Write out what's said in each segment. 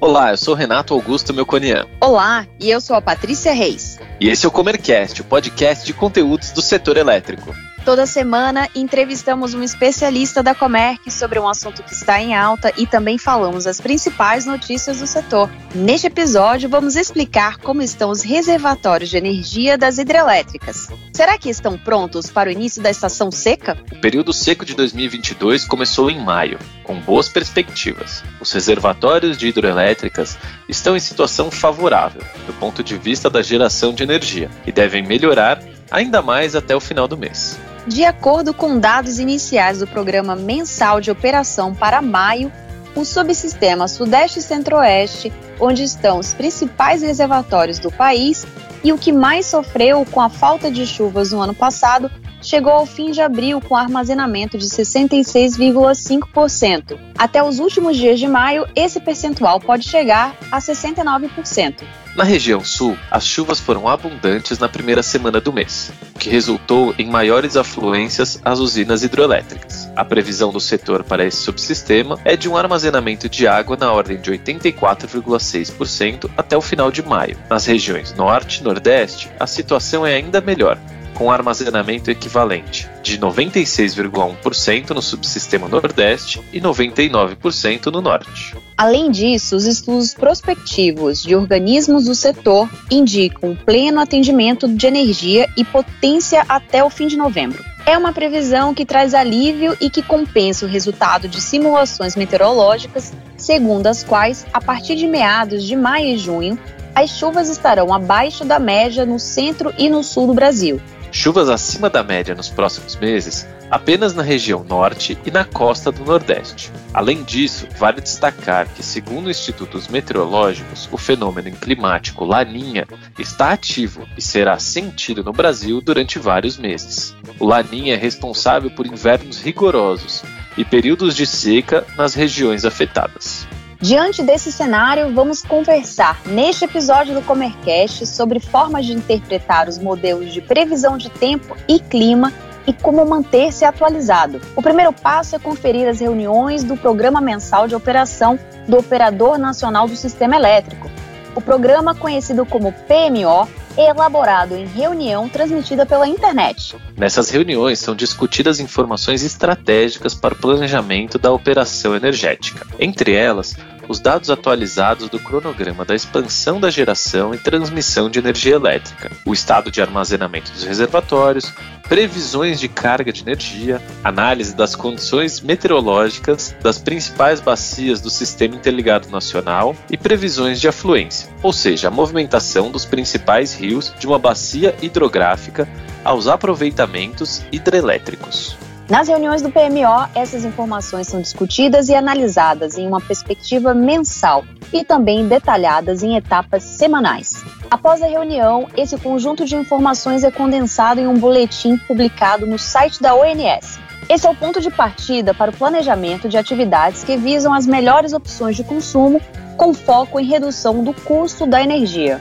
Olá, eu sou Renato Augusto Melconian. Olá, e eu sou a Patrícia Reis. E esse é o Comercast, o podcast de conteúdos do setor elétrico. Toda semana entrevistamos um especialista da Comerc sobre um assunto que está em alta e também falamos as principais notícias do setor. Neste episódio, vamos explicar como estão os reservatórios de energia das hidrelétricas. Será que estão prontos para o início da estação seca? O período seco de 2022 começou em maio, com boas perspectivas. Os reservatórios de hidrelétricas estão em situação favorável do ponto de vista da geração de energia e devem melhorar ainda mais até o final do mês. De acordo com dados iniciais do Programa Mensal de Operação para maio, o subsistema Sudeste e Centro-Oeste, onde estão os principais reservatórios do país e o que mais sofreu com a falta de chuvas no ano passado, chegou ao fim de abril com armazenamento de 66,5%. Até os últimos dias de maio, esse percentual pode chegar a 69%. Na região sul, as chuvas foram abundantes na primeira semana do mês, o que resultou em maiores afluências às usinas hidroelétricas. A previsão do setor para esse subsistema é de um armazenamento de água na ordem de 84,6% até o final de maio. Nas regiões norte e nordeste, a situação é ainda melhor, com armazenamento equivalente de 96,1% no subsistema Nordeste e 99% no Norte. Além disso, os estudos prospectivos de organismos do setor indicam pleno atendimento de energia e potência até o fim de novembro. É uma previsão que traz alívio e que compensa o resultado de simulações meteorológicas, segundo as quais, a partir de meados de maio e junho, as chuvas estarão abaixo da média no centro e no sul do Brasil, Chuvas acima da média nos próximos meses apenas na região norte e na costa do Nordeste. Além disso, vale destacar que, segundo institutos meteorológicos, o fenômeno climático Laninha está ativo e será sentido no Brasil durante vários meses. O Laninha é responsável por invernos rigorosos e períodos de seca nas regiões afetadas. Diante desse cenário, vamos conversar neste episódio do Comercast sobre formas de interpretar os modelos de previsão de tempo e clima e como manter-se atualizado. O primeiro passo é conferir as reuniões do Programa Mensal de Operação do Operador Nacional do Sistema Elétrico. O programa, conhecido como PMO, elaborado em reunião transmitida pela internet. Nessas reuniões são discutidas informações estratégicas para o planejamento da operação energética. Entre elas, os dados atualizados do cronograma da expansão da geração e transmissão de energia elétrica, o estado de armazenamento dos reservatórios, previsões de carga de energia, análise das condições meteorológicas das principais bacias do Sistema Interligado Nacional e previsões de afluência, ou seja, a movimentação dos principais rios de uma bacia hidrográfica aos aproveitamentos hidrelétricos. Nas reuniões do PMO, essas informações são discutidas e analisadas em uma perspectiva mensal e também detalhadas em etapas semanais. Após a reunião, esse conjunto de informações é condensado em um boletim publicado no site da ONS. Esse é o ponto de partida para o planejamento de atividades que visam as melhores opções de consumo, com foco em redução do custo da energia.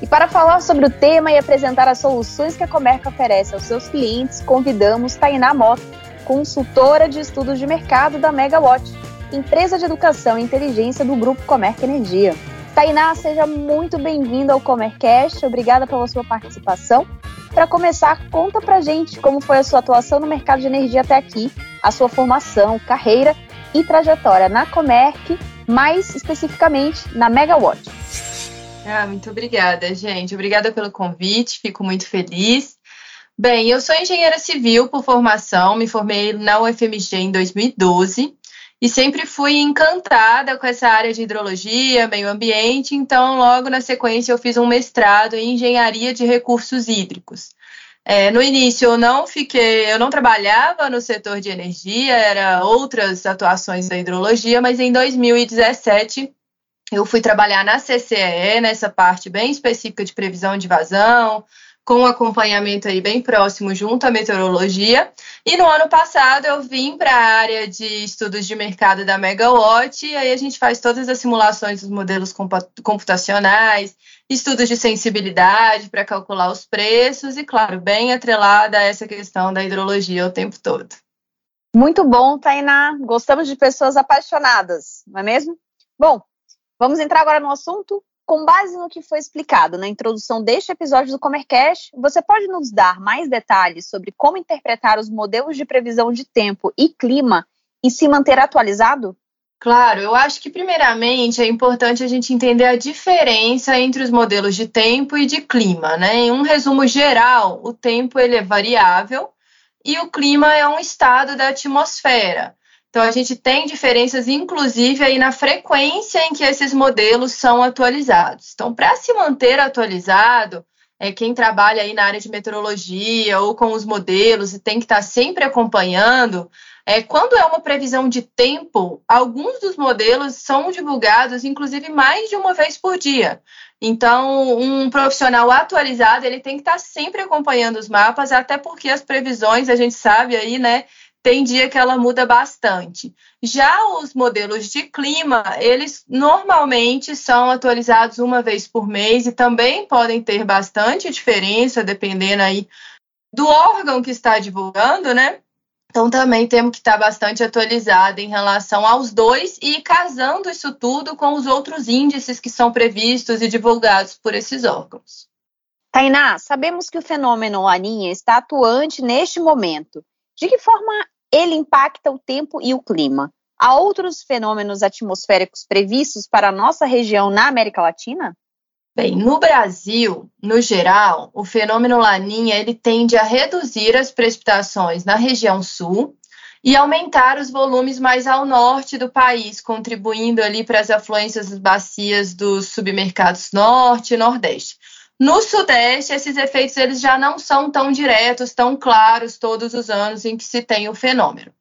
E para falar sobre o tema e apresentar as soluções que a Comerca oferece aos seus clientes, convidamos Tainá Mota, consultora de estudos de mercado da Megawatt, empresa de educação e inteligência do Grupo Comerca Energia. Tainá, seja muito bem-vinda ao Comercast, obrigada pela sua participação. Para começar, conta pra gente como foi a sua atuação no mercado de energia até aqui, a sua formação, carreira e trajetória na Comerc, mais especificamente na Megawatt. Ah, muito obrigada, gente. Obrigada pelo convite, fico muito feliz. Bem, eu sou engenheira civil por formação, me formei na UFMG em 2012 e sempre fui encantada com essa área de hidrologia, meio ambiente, então logo na sequência eu fiz um mestrado em engenharia de recursos hídricos. É, no início eu não fiquei, eu não trabalhava no setor de energia, era outras atuações da hidrologia, mas em 2017 eu fui trabalhar na CCE, nessa parte bem específica de previsão de vazão, com acompanhamento aí bem próximo junto à meteorologia. E no ano passado eu vim para a área de estudos de mercado da Megawatt, e aí a gente faz todas as simulações dos modelos computacionais, estudos de sensibilidade para calcular os preços e, claro, bem atrelada a essa questão da hidrologia o tempo todo. Muito bom, Tainá. Gostamos de pessoas apaixonadas, não é mesmo? Bom, vamos entrar agora no assunto com base no que foi explicado na introdução deste episódio do Comercast, você pode nos dar mais detalhes sobre como interpretar os modelos de previsão de tempo e clima e se manter atualizado? Claro, eu acho que primeiramente é importante a gente entender a diferença entre os modelos de tempo e de clima, né? Em um resumo geral, o tempo ele é variável e o clima é um estado da atmosfera. Então, a gente tem diferenças, inclusive, aí na frequência em que esses modelos são atualizados. Então, para se manter atualizado, é, quem trabalha aí na área de meteorologia ou com os modelos e tem que estar tá sempre acompanhando, é, quando é uma previsão de tempo, alguns dos modelos são divulgados, inclusive, mais de uma vez por dia. Então, um profissional atualizado, ele tem que estar tá sempre acompanhando os mapas, até porque as previsões, a gente sabe aí, né, tem dia que ela muda bastante. Já os modelos de clima, eles normalmente são atualizados uma vez por mês e também podem ter bastante diferença, dependendo aí do órgão que está divulgando, né? Então também temos que estar bastante atualizado em relação aos dois e casando isso tudo com os outros índices que são previstos e divulgados por esses órgãos. Tainá, sabemos que o fenômeno Laninha está atuante neste momento. De que forma ele impacta o tempo e o clima. Há outros fenômenos atmosféricos previstos para a nossa região na América Latina? Bem, no Brasil, no geral, o fenômeno Laninha ele tende a reduzir as precipitações na região sul e aumentar os volumes mais ao norte do país, contribuindo ali para as afluências das bacias dos submercados norte e nordeste. No Sudeste, esses efeitos eles já não são tão diretos, tão claros todos os anos em que se tem o fenômeno.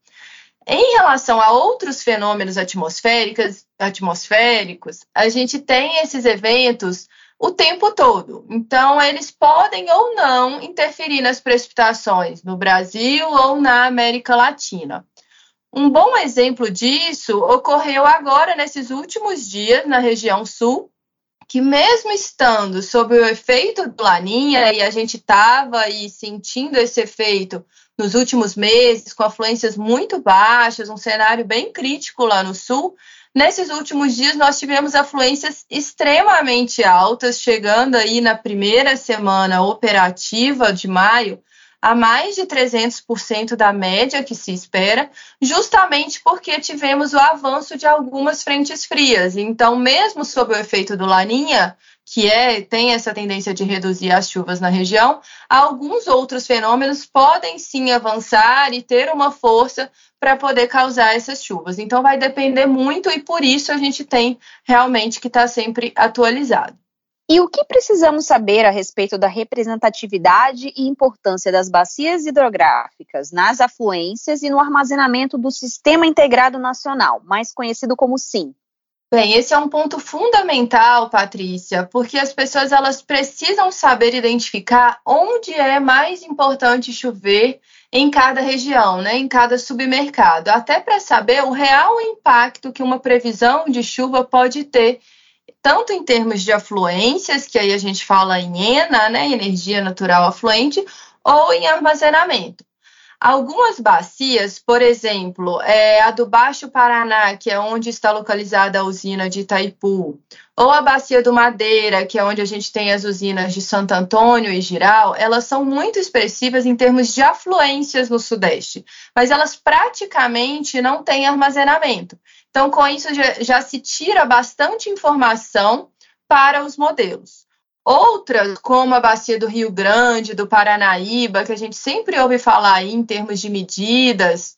Em relação a outros fenômenos atmosféricos, atmosféricos, a gente tem esses eventos o tempo todo. Então, eles podem ou não interferir nas precipitações no Brasil ou na América Latina. Um bom exemplo disso ocorreu agora nesses últimos dias na região sul, que mesmo estando sob o efeito do Laninha, e a gente estava aí sentindo esse efeito nos últimos meses, com afluências muito baixas, um cenário bem crítico lá no sul, nesses últimos dias nós tivemos afluências extremamente altas, chegando aí na primeira semana operativa de maio a mais de 300% da média que se espera, justamente porque tivemos o avanço de algumas frentes frias. Então, mesmo sob o efeito do Laninha, que é, tem essa tendência de reduzir as chuvas na região, alguns outros fenômenos podem sim avançar e ter uma força para poder causar essas chuvas. Então, vai depender muito e por isso a gente tem realmente que estar tá sempre atualizado. E o que precisamos saber a respeito da representatividade e importância das bacias hidrográficas nas afluências e no armazenamento do Sistema Integrado Nacional, mais conhecido como SIM? Bem, esse é um ponto fundamental, Patrícia, porque as pessoas elas precisam saber identificar onde é mais importante chover em cada região, né, em cada submercado, até para saber o real impacto que uma previsão de chuva pode ter tanto em termos de afluências, que aí a gente fala em ENA, né, energia natural afluente, ou em armazenamento. Algumas bacias, por exemplo, é a do Baixo Paraná, que é onde está localizada a usina de Itaipu, ou a bacia do Madeira, que é onde a gente tem as usinas de Santo Antônio e Giral, elas são muito expressivas em termos de afluências no Sudeste, mas elas praticamente não têm armazenamento. Então, com isso, já, já se tira bastante informação para os modelos. Outras, como a bacia do Rio Grande, do Paranaíba, que a gente sempre ouve falar aí em termos de medidas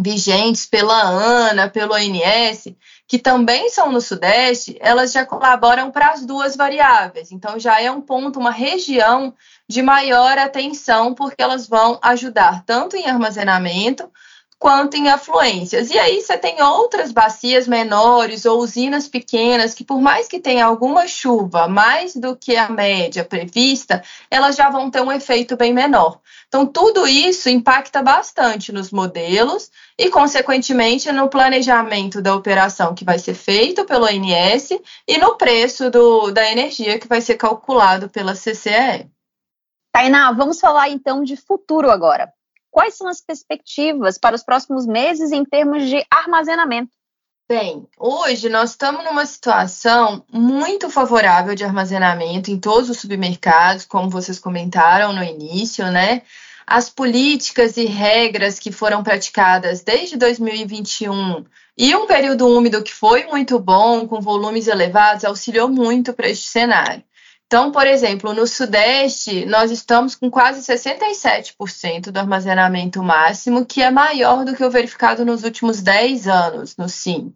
vigentes pela ANA, pelo ONS, que também são no Sudeste, elas já colaboram para as duas variáveis. Então, já é um ponto, uma região de maior atenção, porque elas vão ajudar tanto em armazenamento quanto em afluências. E aí você tem outras bacias menores ou usinas pequenas que, por mais que tenha alguma chuva mais do que a média prevista, elas já vão ter um efeito bem menor. Então, tudo isso impacta bastante nos modelos e, consequentemente, no planejamento da operação que vai ser feito pelo ONS e no preço do, da energia que vai ser calculado pela CCE. Tainá, vamos falar então de futuro agora. Quais são as perspectivas para os próximos meses em termos de armazenamento? Bem, hoje nós estamos numa situação muito favorável de armazenamento em todos os supermercados, como vocês comentaram no início, né? As políticas e regras que foram praticadas desde 2021 e um período úmido que foi muito bom, com volumes elevados, auxiliou muito para este cenário. Então, por exemplo, no Sudeste, nós estamos com quase 67% do armazenamento máximo, que é maior do que o verificado nos últimos 10 anos no SIM,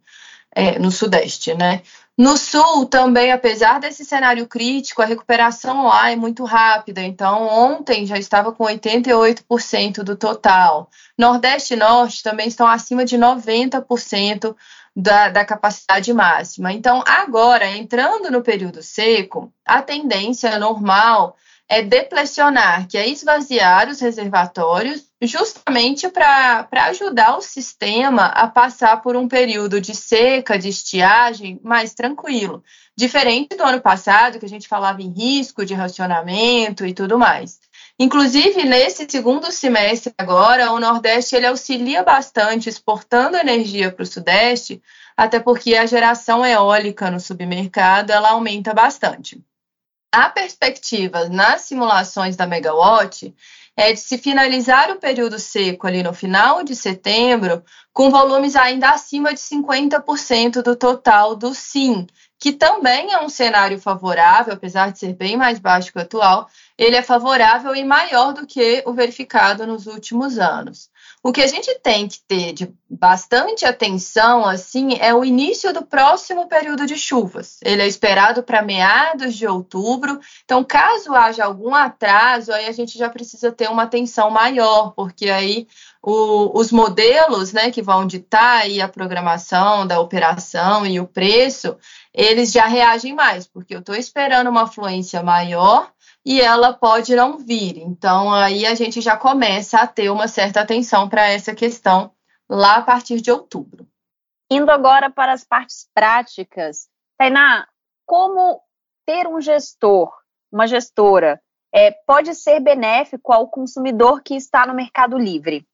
é, no Sudeste, né? No Sul, também, apesar desse cenário crítico, a recuperação lá é muito rápida. Então, ontem já estava com 88% do total. Nordeste e Norte também estão acima de 90% da, da capacidade máxima. Então, agora, entrando no período seco, a tendência normal é deplecionar, que é esvaziar os reservatórios, justamente para ajudar o sistema a passar por um período de seca, de estiagem mais tranquilo. Diferente do ano passado, que a gente falava em risco de racionamento e tudo mais. Inclusive, nesse segundo semestre agora, o Nordeste ele auxilia bastante exportando energia para o Sudeste, até porque a geração eólica no submercado ela aumenta bastante. A perspectiva nas simulações da Megawatt é de se finalizar o período seco ali no final de setembro com volumes ainda acima de 50% do total do SIM, que também é um cenário favorável, apesar de ser bem mais baixo que o atual, ele é favorável e maior do que o verificado nos últimos anos. O que a gente tem que ter de bastante atenção, assim, é o início do próximo período de chuvas. Ele é esperado para meados de outubro. Então, caso haja algum atraso, aí a gente já precisa ter uma atenção maior, porque aí o, os modelos, né, que vão ditar aí a programação da operação e o preço, eles já reagem mais, porque eu estou esperando uma fluência maior e ela pode não vir. Então, aí a gente já começa a ter uma certa atenção para essa questão lá a partir de outubro. Indo agora para as partes práticas. Tainá, como ter um gestor, uma gestora, é, pode ser benéfico ao consumidor que está no Mercado Livre?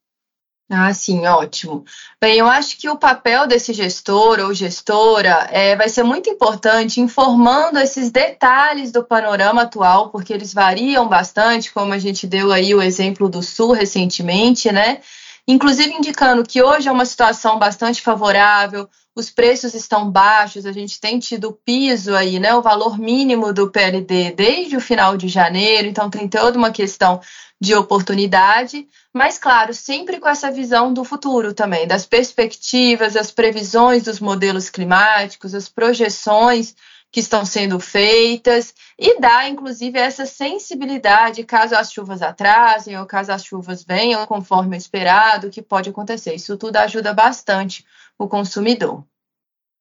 Ah, sim, ótimo. Bem, eu acho que o papel desse gestor ou gestora é, vai ser muito importante informando esses detalhes do panorama atual, porque eles variam bastante, como a gente deu aí o exemplo do Sul recentemente, né? Inclusive indicando que hoje é uma situação bastante favorável, os preços estão baixos, a gente tem tido piso aí, né? O valor mínimo do PLD desde o final de janeiro, então tem toda uma questão de oportunidade, mas claro, sempre com essa visão do futuro também, das perspectivas, as previsões dos modelos climáticos, as projeções que estão sendo feitas e dá inclusive essa sensibilidade caso as chuvas atrasem ou caso as chuvas venham conforme o esperado, que pode acontecer. Isso tudo ajuda bastante o consumidor.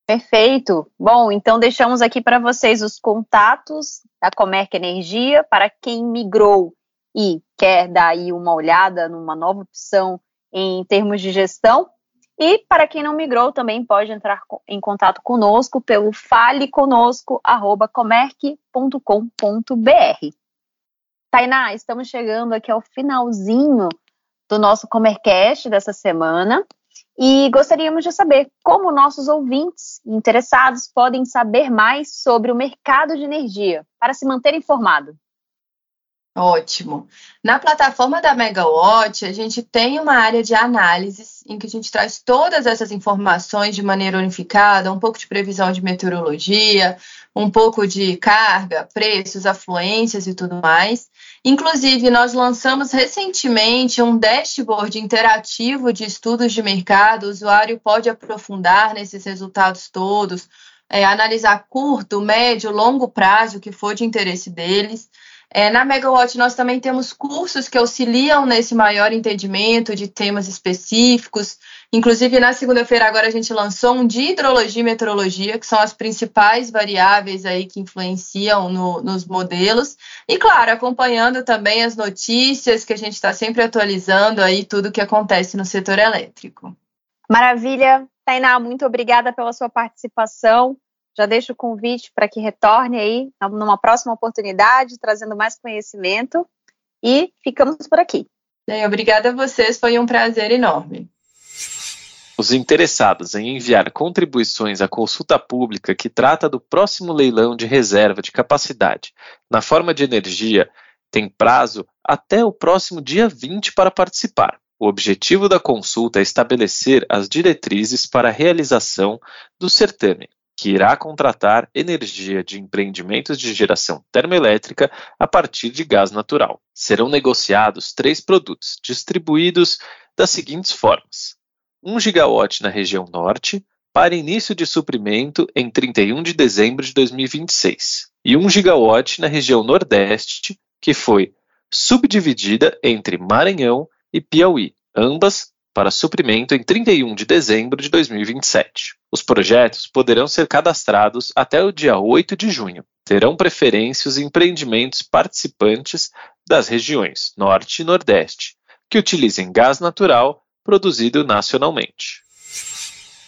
Perfeito. Bom, então deixamos aqui para vocês os contatos da Comerc Energia para quem migrou e quer dar aí uma olhada numa nova opção em termos de gestão. E para quem não migrou, também pode entrar em contato conosco pelo faleconosco.comerc.com.br. Tainá, estamos chegando aqui ao finalzinho do nosso Comercast dessa semana e gostaríamos de saber como nossos ouvintes interessados podem saber mais sobre o mercado de energia para se manter informado. Ótimo. Na plataforma da Megawatt, a gente tem uma área de análises em que a gente traz todas essas informações de maneira unificada, um pouco de previsão de meteorologia, um pouco de carga, preços, afluências e tudo mais. Inclusive, nós lançamos recentemente um dashboard interativo de estudos de mercado. O usuário pode aprofundar nesses resultados todos, é, analisar curto, médio, longo prazo, o que for de interesse deles. É, na Megawatt, nós também temos cursos que auxiliam nesse maior entendimento de temas específicos. Inclusive, na segunda-feira, agora a gente lançou um de hidrologia e meteorologia, que são as principais variáveis aí que influenciam no, nos modelos. E, claro, acompanhando também as notícias, que a gente está sempre atualizando aí tudo o que acontece no setor elétrico. Maravilha. Tainá, muito obrigada pela sua participação. Já deixo o convite para que retorne aí numa próxima oportunidade, trazendo mais conhecimento. E ficamos por aqui. Bem, obrigada a vocês, foi um prazer enorme. Os interessados em enviar contribuições à consulta pública que trata do próximo leilão de reserva de capacidade na forma de energia têm prazo até o próximo dia 20 para participar. O objetivo da consulta é estabelecer as diretrizes para a realização do certame, que irá contratar energia de empreendimentos de geração termoelétrica a partir de gás natural. Serão negociados três produtos, distribuídos das seguintes formas: 1 gigawatt na região norte, para início de suprimento em 31 de dezembro de 2026, e 1 gigawatt na região nordeste, que foi subdividida entre Maranhão e Piauí, ambas para suprimento em 31 de dezembro de 2027. Os projetos poderão ser cadastrados até o dia 8 de junho. Terão preferência os empreendimentos participantes das regiões Norte e Nordeste, que utilizem gás natural produzido nacionalmente.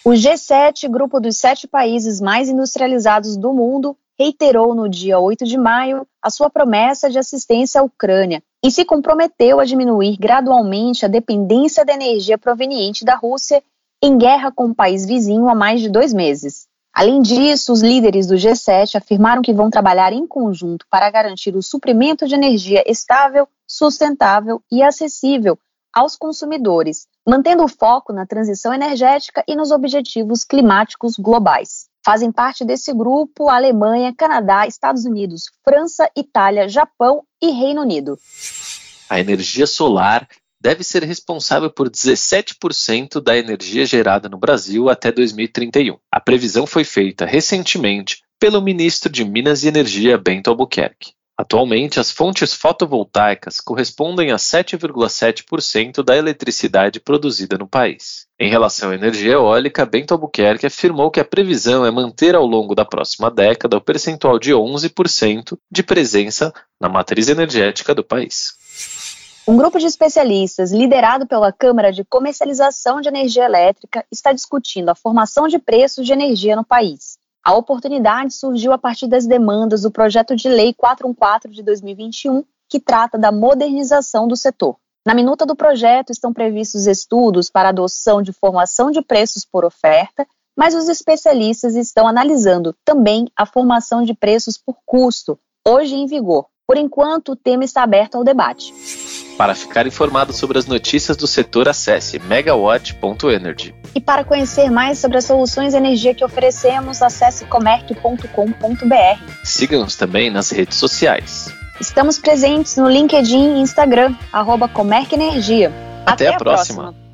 O G7, grupo dos sete países mais industrializados do mundo, reiterou no dia 8 de maio a sua promessa de assistência à Ucrânia e se comprometeu a diminuir gradualmente a dependência da energia proveniente da Rússia em guerra com o país vizinho há mais de dois meses. Além disso, os líderes do G7 afirmaram que vão trabalhar em conjunto para garantir o suprimento de energia estável, sustentável e acessível aos consumidores, mantendo o foco na transição energética e nos objetivos climáticos globais. Fazem parte desse grupo Alemanha, Canadá, Estados Unidos, França, Itália, Japão e Reino Unido. A energia solar deve ser responsável por 17% da energia gerada no Brasil até 2031. A previsão foi feita recentemente pelo ministro de Minas e Energia, Bento Albuquerque. Atualmente, as fontes fotovoltaicas correspondem a 7,7% da eletricidade produzida no país. Em relação à energia eólica, Bento Albuquerque afirmou que a previsão é manter ao longo da próxima década o percentual de 11% de presença na matriz energética do país. Um grupo de especialistas, liderado pela Câmara de Comercialização de Energia Elétrica, está discutindo a formação de preços de energia no país. A oportunidade surgiu a partir das demandas do projeto de lei 414 de 2021, que trata da modernização do setor. Na minuta do projeto estão previstos estudos para adoção de formação de preços por oferta, mas os especialistas estão analisando também a formação de preços por custo, hoje em vigor. Por enquanto, o tema está aberto ao debate. Para ficar informado sobre as notícias do setor, acesse megawatt.energy. E para conhecer mais sobre as soluções de energia que oferecemos, acesse comerc.com.br. Siga-nos também nas redes sociais. Estamos presentes no LinkedIn e Instagram, arroba Comerc Energia. Até, Até a, próxima. próxima.